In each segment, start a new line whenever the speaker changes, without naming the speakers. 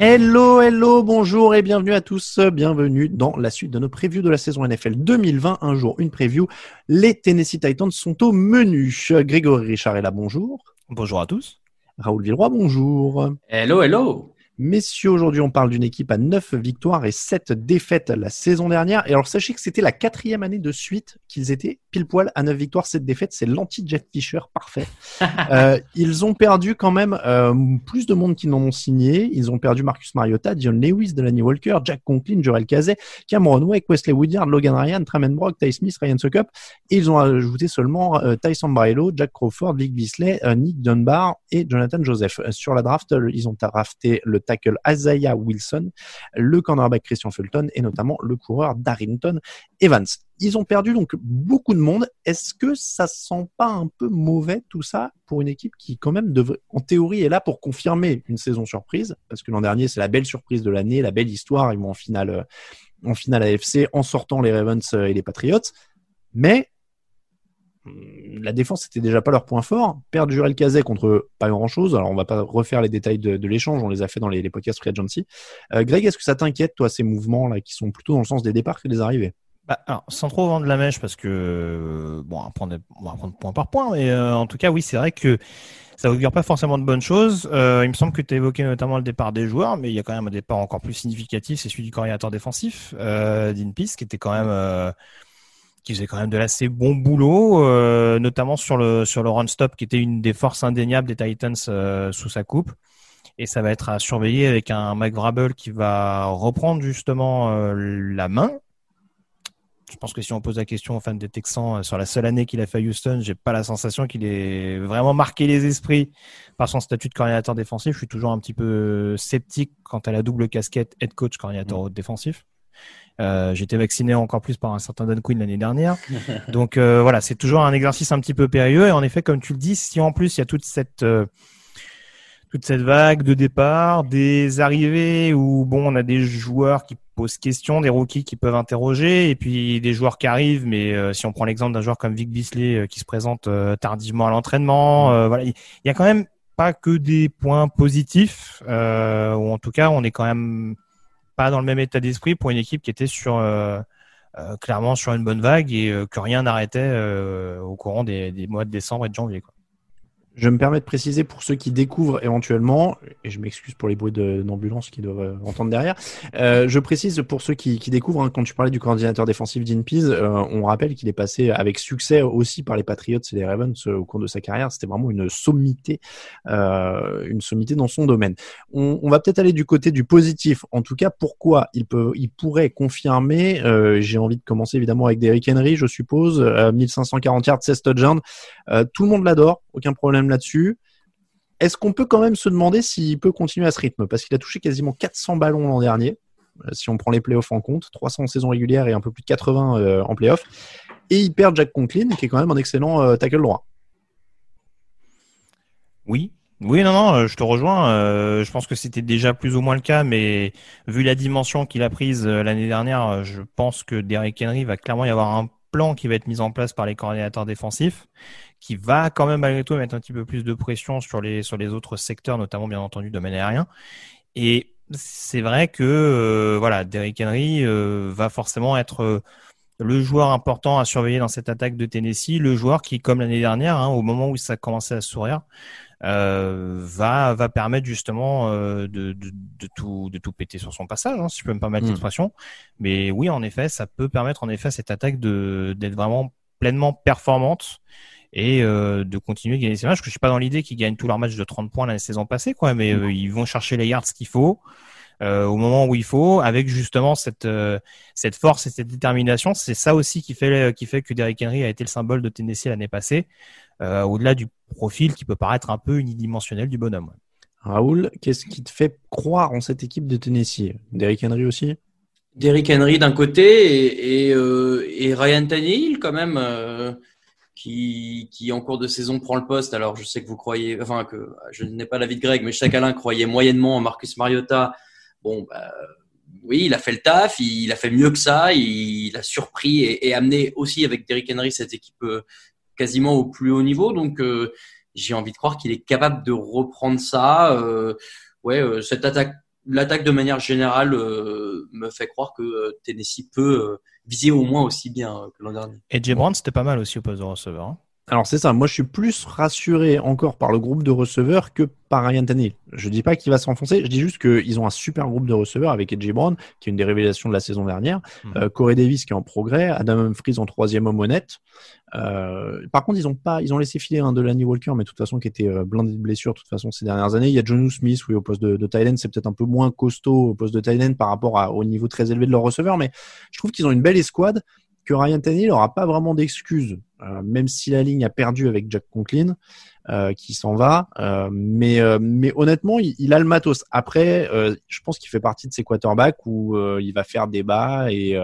Hello, hello, bonjour et bienvenue à tous. Bienvenue dans la suite de nos previews de la saison NFL 2020. Un jour, une preview. Les Tennessee Titans sont au menu. Grégory Richard est là, bonjour.
Bonjour à tous.
Raoul Villeroy, bonjour.
Hello, hello.
Messieurs, aujourd'hui, on parle d'une équipe à 9 victoires et 7 défaites la saison dernière. Et alors, sachez que c'était la quatrième année de suite qu'ils étaient pile poil à 9 victoires, 7 défaites. C'est l'anti-Jet Fisher parfait. euh, ils ont perdu quand même euh, plus de monde qu'ils n'en ont signé. Ils ont perdu Marcus Mariota, Dion Lewis, Delaney Walker, Jack Conklin, Jorel Kazay, Cameron Wake, Wesley Woodyard, Logan Ryan, Tramen Brock, Ty Smith, Ryan Suckup. Et ils ont ajouté seulement euh, Tyson Barello, Jack Crawford, Vic Bisley, euh, Nick Dunbar et Jonathan Joseph. Sur la draft, ils ont drafté le tackle Isaiah Wilson, le cornerback Christian Fulton et notamment le coureur Darrington Evans. Ils ont perdu donc beaucoup de monde. Est-ce que ça sent pas un peu mauvais tout ça pour une équipe qui quand même devrait, en théorie, est là pour confirmer une saison surprise? Parce que l'an dernier, c'est la belle surprise de l'année, la belle histoire. Ils vont en finale, en finale AFC en sortant les Ravens et les Patriots. Mais la défense c'était déjà pas leur point fort. Perdre Jurel Cazet contre pas grand chose. Alors on va pas refaire les détails de, l'échange, on les a fait dans les, podcasts Free Agency. Euh, Greg, est-ce que ça t'inquiète toi ces mouvements là qui sont plutôt dans le sens des départs que des arrivées?
Bah, alors, sans trop vendre la mèche, parce que bon, on va prendre, point par point, mais euh, en tout cas, oui, c'est vrai que ça augure pas forcément de bonnes choses. Euh, il me semble que tu as évoqué notamment le départ des joueurs, mais il y a quand même un départ encore plus significatif, c'est celui du coordinateur défensif, euh, qui était quand même euh, qui faisait quand même de l'assez bon boulot, euh, notamment sur le sur le run stop, qui était une des forces indéniables des Titans euh, sous sa coupe. Et ça va être à surveiller avec un Mike Vrabel qui va reprendre justement euh, la main. Je pense que si on pose la question aux fans des Texans sur la seule année qu'il a fait à Houston, j'ai pas la sensation qu'il ait vraiment marqué les esprits par son statut de coordinateur défensif. Je suis toujours un petit peu sceptique quant à la double casquette head coach coordinateur mmh. défensif. Euh, J'étais vacciné encore plus par un certain Dan Quinn l'année dernière. Donc euh, voilà, c'est toujours un exercice un petit peu périlleux. Et en effet, comme tu le dis, si en plus il y a toute cette euh, toute cette vague de départ, des arrivées où bon, on a des joueurs qui posent question, des rookies qui peuvent interroger, et puis des joueurs qui arrivent. Mais euh, si on prend l'exemple d'un joueur comme Vic Bisley euh, qui se présente euh, tardivement à l'entraînement, voilà, il y a quand même pas que des points positifs, ou en tout cas, on est quand même pas dans le même état d'esprit pour une équipe qui était sur euh, euh, clairement sur une bonne vague et euh, que rien n'arrêtait au courant des, des, mois de décembre et de janvier. Quoi.
Je me permets de préciser pour ceux qui découvrent éventuellement, et je m'excuse pour les bruits d'ambulance qu'ils doivent entendre derrière, euh, je précise pour ceux qui, qui découvrent, hein, quand tu parlais du coordinateur défensif Dean Pease, euh, on rappelle qu'il est passé avec succès aussi par les Patriots et les Ravens au cours de sa carrière. C'était vraiment une sommité, euh, une sommité dans son domaine. On, on va peut-être aller du côté du positif. En tout cas, pourquoi il peut, il pourrait confirmer. J'ai envie de commencer évidemment avec Derrick Henry, je suppose, 1540 yards, 16 touchdowns. tout le monde l'adore, aucun problème là-dessus. Est-ce qu'on peut quand même se demander s'il peut continuer à ce rythme? Parce qu'il a touché quasiment 400 ballons l'an dernier, si on prend les playoffs en compte, 300 en saison régulière et un peu plus de 80 euh, en playoffs. Et il perd Jack Conklin, qui est quand même un excellent euh, tackle droit.
Oui, oui, non, non, je te rejoins. Euh, je pense que c'était déjà plus ou moins le cas, mais vu la dimension qu'il a prise l'année dernière, je pense que Derrick Henry va clairement y avoir un plan qui va être mis en place par les coordinateurs défensifs qui va quand même malgré tout mettre un petit peu plus de pression sur les sur les autres secteurs, notamment bien entendu domaine aérien. Et c'est vrai que euh, voilà, Derrick Henry euh, va forcément être euh, le joueur important à surveiller dans cette attaque de Tennessee, le joueur qui, comme l'année dernière, hein, au moment où ça commençait à sourire, euh, va va permettre justement euh, de, de, de, tout de tout péter sur son passage, hein, si je peux me permettre
Mm.
l'expression. Mais oui, en effet, ça peut permettre en effet à cette attaque de d'être vraiment pleinement performante et euh, de continuer à gagner ces matchs. Parce que je suis pas dans l'idée qu'ils gagnent tous leurs matchs de 30 points la saison passée, quoi. Mais euh, ils vont chercher les yards qu'il faut. euh, au moment où il faut, avec justement cette euh, cette force et cette détermination, c'est ça aussi qui fait qui fait que Derrick Henry a été le symbole de Tennessee l'année passée, euh, au-delà du profil qui peut paraître un peu unidimensionnel du bonhomme.
Raoul, qu'est-ce qui te fait croire en cette équipe de Tennessee? Derrick Henry aussi?
Derrick Henry d'un côté et, et, euh, et Ryan Tannehill quand même euh, qui, qui en cours de saison prend le poste. Alors je sais que vous croyez, enfin que je n'ai pas l'avis de Greg, mais je sais qu'Alain croyait moyennement en Marcus Mariota. Bon, bah, oui, il a fait le taf, il, a fait mieux que ça, il, a surpris et, amené aussi avec Derrick Henry cette équipe euh, quasiment au plus haut niveau. Donc euh, j'ai envie de croire qu'il est capable de reprendre ça. Euh, ouais, cette attaque l'attaque de manière générale me fait croire que Tennessee peut viser au moins aussi bien que l'an dernier.
Et Jay Brown, c'était pas mal aussi au poste de receveur. Hein.
Alors c'est ça, moi je suis plus rassuré encore par le groupe de receveurs que par Ryan Tannehill. Je dis pas qu'il va s'enfoncer, je dis juste qu'ils ont un super groupe de receveurs avec AJ Brown, qui est une des révélations de la saison dernière,
Mhm.
euh, Corey Davis qui est en progrès, Adam Humphries en troisième homme honnête. Euh, par contre, ils ont pas, ils ont laissé filer un Delaney Walker, mais de toute façon qui était euh, blindé de blessures de toute façon ces dernières années. Il y a John Smith, oui, au poste de, de end, c'est peut-être un peu moins costaud au poste de end par rapport à- au niveau très élevé de leurs receveurs, mais je trouve qu'ils ont une belle escouade que Ryan Tannehill n'aura pas vraiment d'excuses, euh, même si la ligne a perdu avec Jack Conklin, euh, qui s'en va. Euh, mais, mais honnêtement, il, a le matos. Après, je pense qu'il fait partie de ces quarterbacks où il va faire débat et,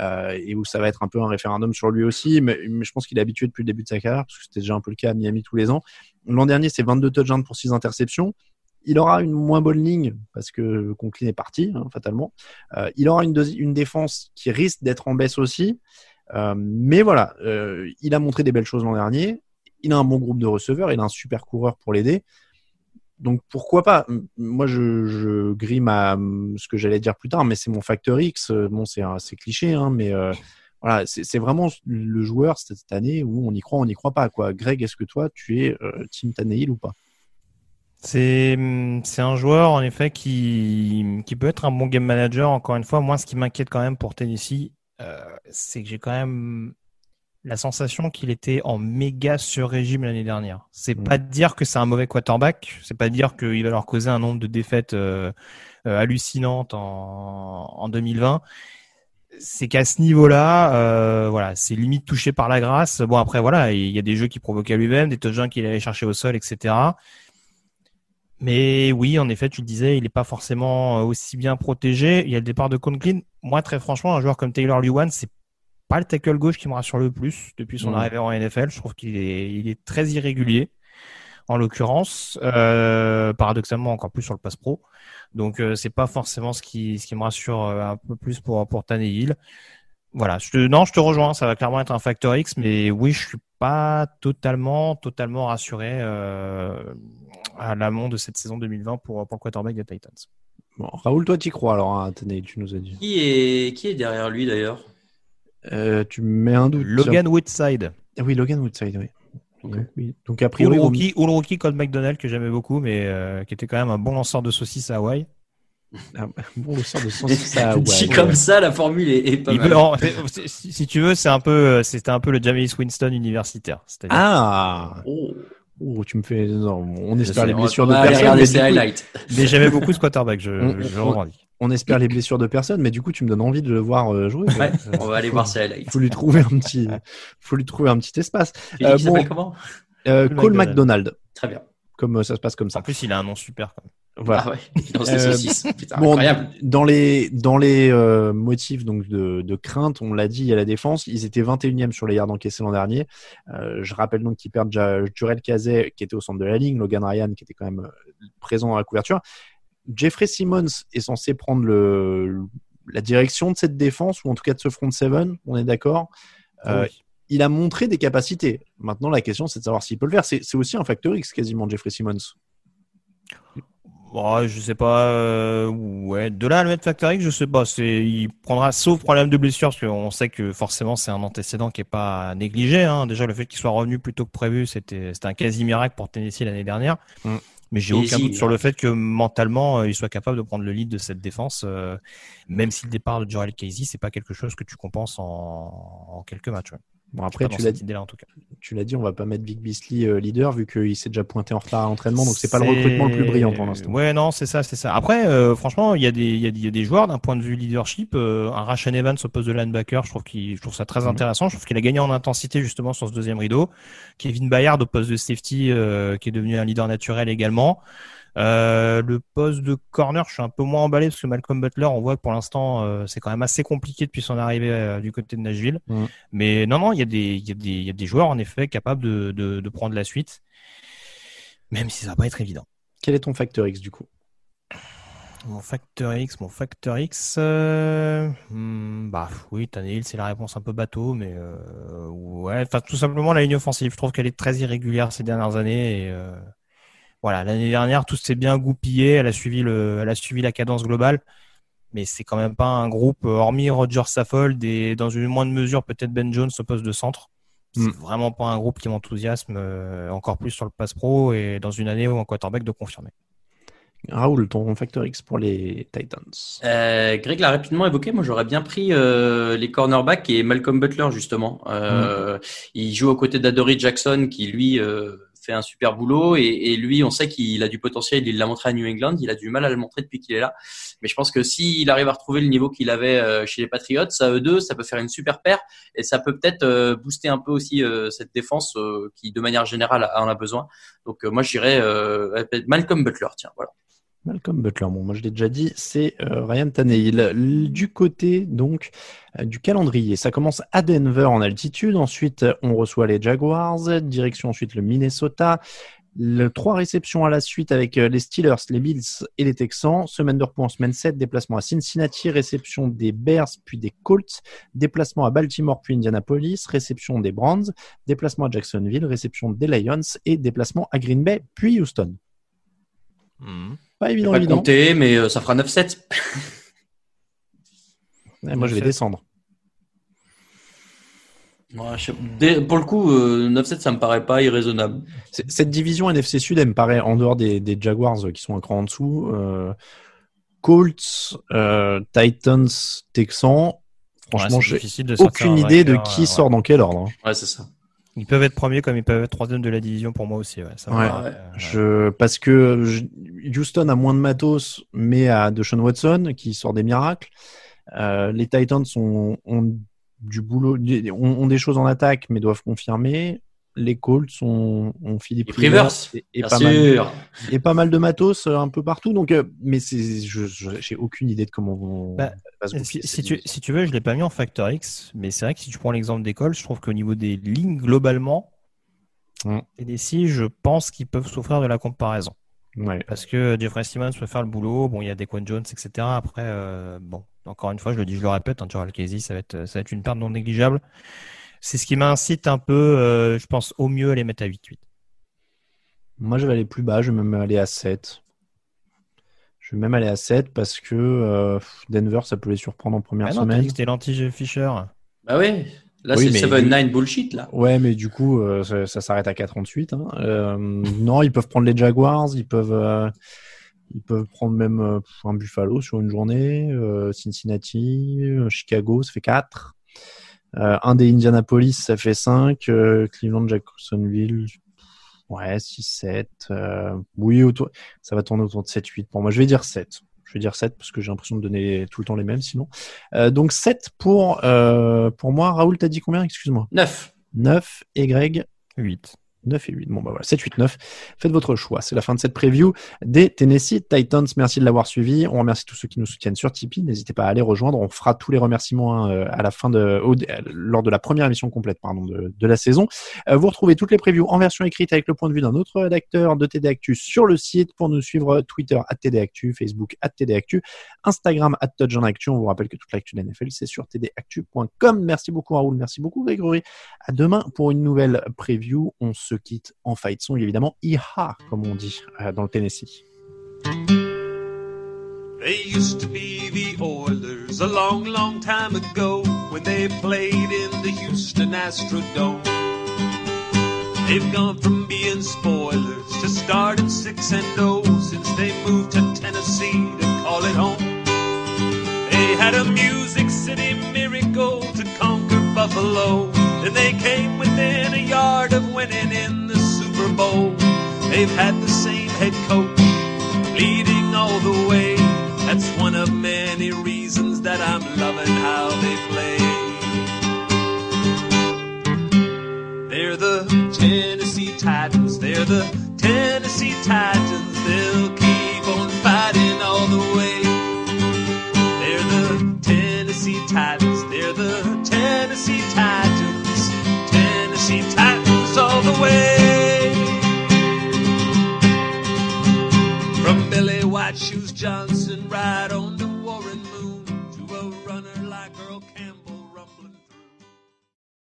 et où ça va être un peu un référendum sur lui aussi. Mais, mais je pense qu'il est habitué depuis le début de sa carrière, parce que c'était déjà un peu le cas à Miami tous les ans. L'an dernier, c'est 22 touchdowns pour 6 interceptions. Il aura une moins bonne ligne parce que Conklin est parti, hein, fatalement. Euh, il aura une, défense qui risque d'être en baisse aussi. Euh, mais voilà, euh, il a montré des belles choses l'an dernier. Il a un bon groupe de receveurs, il a un super coureur pour l'aider. Donc pourquoi pas? Moi, je, grille ma, ce que j'allais dire plus tard, mais c'est mon facteur X. Bon, c'est cliché, hein, mais voilà, c'est vraiment le joueur cette année où on y croit, on n'y croit pas. Quoi. Greg, est-ce que toi, tu es Team Tannehill ou pas?
C'est c'est un joueur en effet qui qui peut être un bon game manager. Encore une fois, moi, ce qui m'inquiète quand même pour Tennessee, euh, c'est que j'ai quand même la sensation qu'il était en méga sur-régime l'année dernière. C'est
Mm.
pas de dire que c'est un mauvais quarterback, c'est pas de dire qu'il va leur causer un nombre de défaites euh, euh, hallucinantes en, en 2020. C'est qu'à ce niveau-là, euh, voilà, c'est limite touché par la grâce. Bon après voilà, il y a des jeux qui provoquaient lui-même, des touchdowns qu'il allait chercher au sol, etc. Mais oui, en effet, tu le disais, il n'est pas forcément euh, aussi bien protégé. Il y a le départ de Conklin. Moi, très franchement, un joueur comme Taylor Lewan, c'est pas le tackle gauche qui me rassure le plus depuis son arrivée en NFL. Je trouve qu'il est, il est très irrégulier, en l'occurrence. Euh, paradoxalement, encore plus sur le pass pro. Donc, euh, c'est pas forcément ce qui, ce qui me rassure euh, un peu plus pour pour Tannehill. Voilà, je te, non, je te rejoins. Ça va clairement être un facteur X, mais oui, je suis pas totalement, totalement rassuré euh, à l'amont de cette saison 2020 pour, pour le quarterback des Titans.
bon, Raoul, toi, tu crois alors à Tannehill, tu nous as dit.
Qui est, qui est derrière lui d'ailleurs?
Euh, tu me mets un doute.
Logan Woodside.
Ah oui, Logan Woodside, oui.
Ok.
Donc, oui. Donc a
Ou le
priori,
ou le rookie Colt McDonald que j'aimais beaucoup, mais euh, qui était quand même un bon lanceur de saucisses à Hawaï.
Ah, bon, le sort de sens, ça, ouais,
Dit
ouais.
comme ça, la formule est, est pas
Il
mal.
peut- en- c'est- si, si tu veux, c'est un peu, euh, c'était un peu le Jameis Winston universitaire. C'est-à-dire
Ah
Oh.
Oh, tu me fais. non, on espère les blessures
on
de personne.
regarder
mais
ses
du coup,
highlights.
Mais j'aimais beaucoup ce quarterback, je,
On-
je
on-
revendique.
on espère les blessures de personne, mais du coup, tu me donnes envie de le voir euh, jouer.
Ouais, on va aller voir ses highlights.
faut lui trouver un petit, faut lui trouver un petit espace. Euh, bon.
s'appelle comment?
Euh,
Cole. McDonald,
Très bien.
comme euh, ça se passe comme ça.
En plus, il a un nom super. Quand même.
Voilà.
Ah ouais, des
Euh,
saucisses. Putain,
Bon,
incroyable.
dans les dans les euh, motifs donc de, de crainte, on l'a dit à la défense, ils étaient 21e sur les yards encaissés l'an dernier. Euh, je rappelle donc qu'ils perdent Jurel Kazé qui était au centre de la ligne, Logan Ryan qui était quand même présent dans la couverture. Jeffrey Simmons est censé prendre le la direction de cette défense ou en tout cas de ce front seven, on est d'accord. Euh,
Oui.
Il a montré des capacités. Maintenant, la question, c'est de savoir s'il peut le faire. C'est c'est aussi un facteur X quasiment, Jeffrey Simmons.
Oh, je sais pas. Euh, ouais, de là à le mettre Factor X, je sais pas. C'est, il prendra sauf problème de blessure parce qu'on sait que forcément c'est un antécédent qui est pas négligé. Hein. Déjà le fait qu'il soit revenu plus tôt que prévu, c'était, c'était un quasi miracle pour Tennessee l'année dernière. Mm. Mais j'ai aucun doute sur le fait que mentalement euh, il soit capable de prendre le lead de cette défense, euh, même si le départ de Jorel Casey c'est pas quelque chose que tu compenses en, en quelques matchs.
Bon, après, tu l'as dit, en tout cas. Tu l'as dit, on va pas mettre Vic Beasley euh, leader vu qu'il s'est déjà pointé en retard à l'entraînement, donc c'est pas le recrutement le plus brillant pour l'instant.
Ouais, non, c'est ça, c'est ça. Après, euh, franchement, il y, a des, y, y a des joueurs d'un point de vue leadership. Euh, un Rashan Evans au poste de linebacker, je trouve, je trouve ça très mhm. intéressant. Je trouve qu'il a gagné en intensité justement sur ce deuxième rideau. Kevin Bayard au poste de safety, qui est devenu un leader naturel également. Euh, le poste de corner, je suis un peu moins emballé parce que Malcolm Butler, on voit que pour l'instant, euh, c'est quand même assez compliqué depuis son arrivée euh, du côté de Nashville. Mais non, non, il y, a des, y, a des, y a des joueurs en effet capables de, de, de, prendre la suite, même si ça va pas être évident.
Quel est ton facteur X du coup?
Mon facteur X, mon facteur X, hmm, bah oui, Tannehill, c'est la réponse un peu bateau, mais ouais, enfin tout simplement la ligne offensive, je trouve qu'elle est très irrégulière ces dernières années et voilà, l'année dernière, tout s'est bien goupillé. Elle a suivi le, elle a suivi la cadence globale. Mais c'est quand même pas un groupe, euh, hormis Roger Saffold et dans une moindre mesure peut-être Ben Jones au poste de centre. C'est hmm. vraiment pas un groupe qui m'enthousiasme euh, encore plus sur le pass pro et dans une année où un quarterback de confirmer.
Raoul, ton facteur X pour les Titans.
Euh, Greg l'a rapidement évoqué. Moi, j'aurais bien pris les cornerbacks et Malcolm Butler justement. Hmm. Il joue aux côtés d'Adory Jackson, qui lui fait un super boulot et, lui, on sait qu'il a du potentiel. Il l'a montré à New England. Il a du mal à le montrer depuis qu'il est là. Mais je pense que s'il arrive à retrouver le niveau qu'il avait euh, chez les Patriots, ça eux deux, ça peut faire une super paire et ça peut peut-être euh, booster un peu aussi euh, cette défense qui, de manière générale, en a besoin. Donc moi, je dirais Malcolm Butler. Tiens, voilà.
Malcolm Butler, bon, moi je l'ai déjà dit, c'est euh, Ryan Tannehill. Du côté donc euh, du calendrier, ça commence à Denver en altitude, ensuite on reçoit les Jaguars, direction ensuite le Minnesota, le, trois réceptions à la suite avec euh, les Steelers, les Bills et les Texans. Semaine de repos en semaine 7, déplacement à Cincinnati, réception des Bears puis des Colts, déplacement à Baltimore puis Indianapolis, réception des Browns, déplacement à Jacksonville, réception des Lions et déplacement à Green Bay puis Houston.
Mmh. Pas évident, pas compter, mais euh, ça fera 9-7.
moi, je vais descendre.
pour le coup, 9-7, euh, ça me paraît pas irraisonnable.
Cette division NFC Sud, elle me paraît en dehors des, Jaguars euh, qui sont un cran en dessous. Colts, Titans, Texans. Franchement, j'ai aucune idée de qui sort dans quel ordre. Hein.
Ouais, c'est ça.
Ils peuvent être premiers comme ils peuvent être troisième de la division pour moi aussi. Ouais,
euh, je, parce que Houston a moins de matos, mais a Deshaun Watson qui sort des miracles. Euh, les Titans ont, du boulot, ont, des choses en attaque, mais doivent confirmer les Colts ont, ont Philippe
Rivers,
et, pas mal, et, pas mal, de matos euh, un peu partout. Donc, euh, mais c'est, je, j'ai aucune idée de comment vont.
Bah, si, si, tu, si tu veux, je l'ai pas mis en facteur X, mais c'est vrai que si tu prends l'exemple des Colts, je trouve qu'au niveau des lignes globalement, mm. et des si, je pense qu'ils peuvent souffrir de la comparaison.
Ouais.
Parce que Jeffrey Simmons peut faire le boulot. Bon, il y a des Quan Jones, etc. Après, euh, bon, encore une fois, je le dis, je le répète, hein, Joel Casey, ça va être, ça va être une perte non négligeable c'est ce qui m'incite un peu, euh, je pense, au mieux à les mettre à 8-8.
Moi, je vais aller plus bas, je vais même aller à 7. Je vais même aller à 7 parce que euh, Denver, ça peut les surprendre en première ah non, semaine.
C'était l'anti Fisher.
Bah oui, là c'est 7-9 bullshit là.
Ouais, mais du coup, euh, ça, s'arrête à 48. Hein. non, ils peuvent prendre les Jaguars, ils peuvent, ils peuvent prendre même un Buffalo sur une journée, Cincinnati, Chicago, ça fait 4. Euh, un des Indianapolis, ça fait 5. Euh, Cleveland, Jacksonville, ouais, 6, 7. Euh, oui, autour, ça va tourner autour de 7, 8. Pour moi, je vais dire 7. Je vais dire 7 parce que j'ai l'impression de donner tout le temps les mêmes sinon. donc 7 pour, pour moi. Raoul, t'as dit combien? Excuse-moi.
9.
9 et Greg?
8.
9 et 8. Bon, bah voilà, 7, 8, 9. Faites votre choix. C'est la fin de cette preview des Tennessee Titans. Merci de l'avoir suivi. On remercie tous ceux qui nous soutiennent sur Tipeee. N'hésitez pas à aller rejoindre. On fera tous les remerciements hein, euh, à la fin de, lors de la première émission complète, pardon, de, de la saison. Euh, vous retrouvez toutes les previews en version écrite avec le point de vue d'un autre rédacteur de TD Actu sur le site pour nous suivre Twitter à TD Actu, Facebook à TD Actu, Instagram à Actu. On vous rappelle que toute l'actu de NFL, c'est sur tdactu.com. Merci beaucoup, Raoul. Merci beaucoup, Grégory. À demain pour une nouvelle preview. On se quitte en fight son évidemment IHA, comme on dit euh, dans le Tennessee.
They used to be the Oilers a long, long time ago when they played in the Houston Astrodome. They've gone from being spoilers to starting 6 and 0 since they moved to Tennessee to call it home. They had a Music City miracle to conquer Buffalo. They came within a yard of winning in the Super Bowl. They've had the same head coach leading all the way. That's one of many reasons that I'm loving how they play. They're the Tennessee Titans. They're the Tennessee Titans.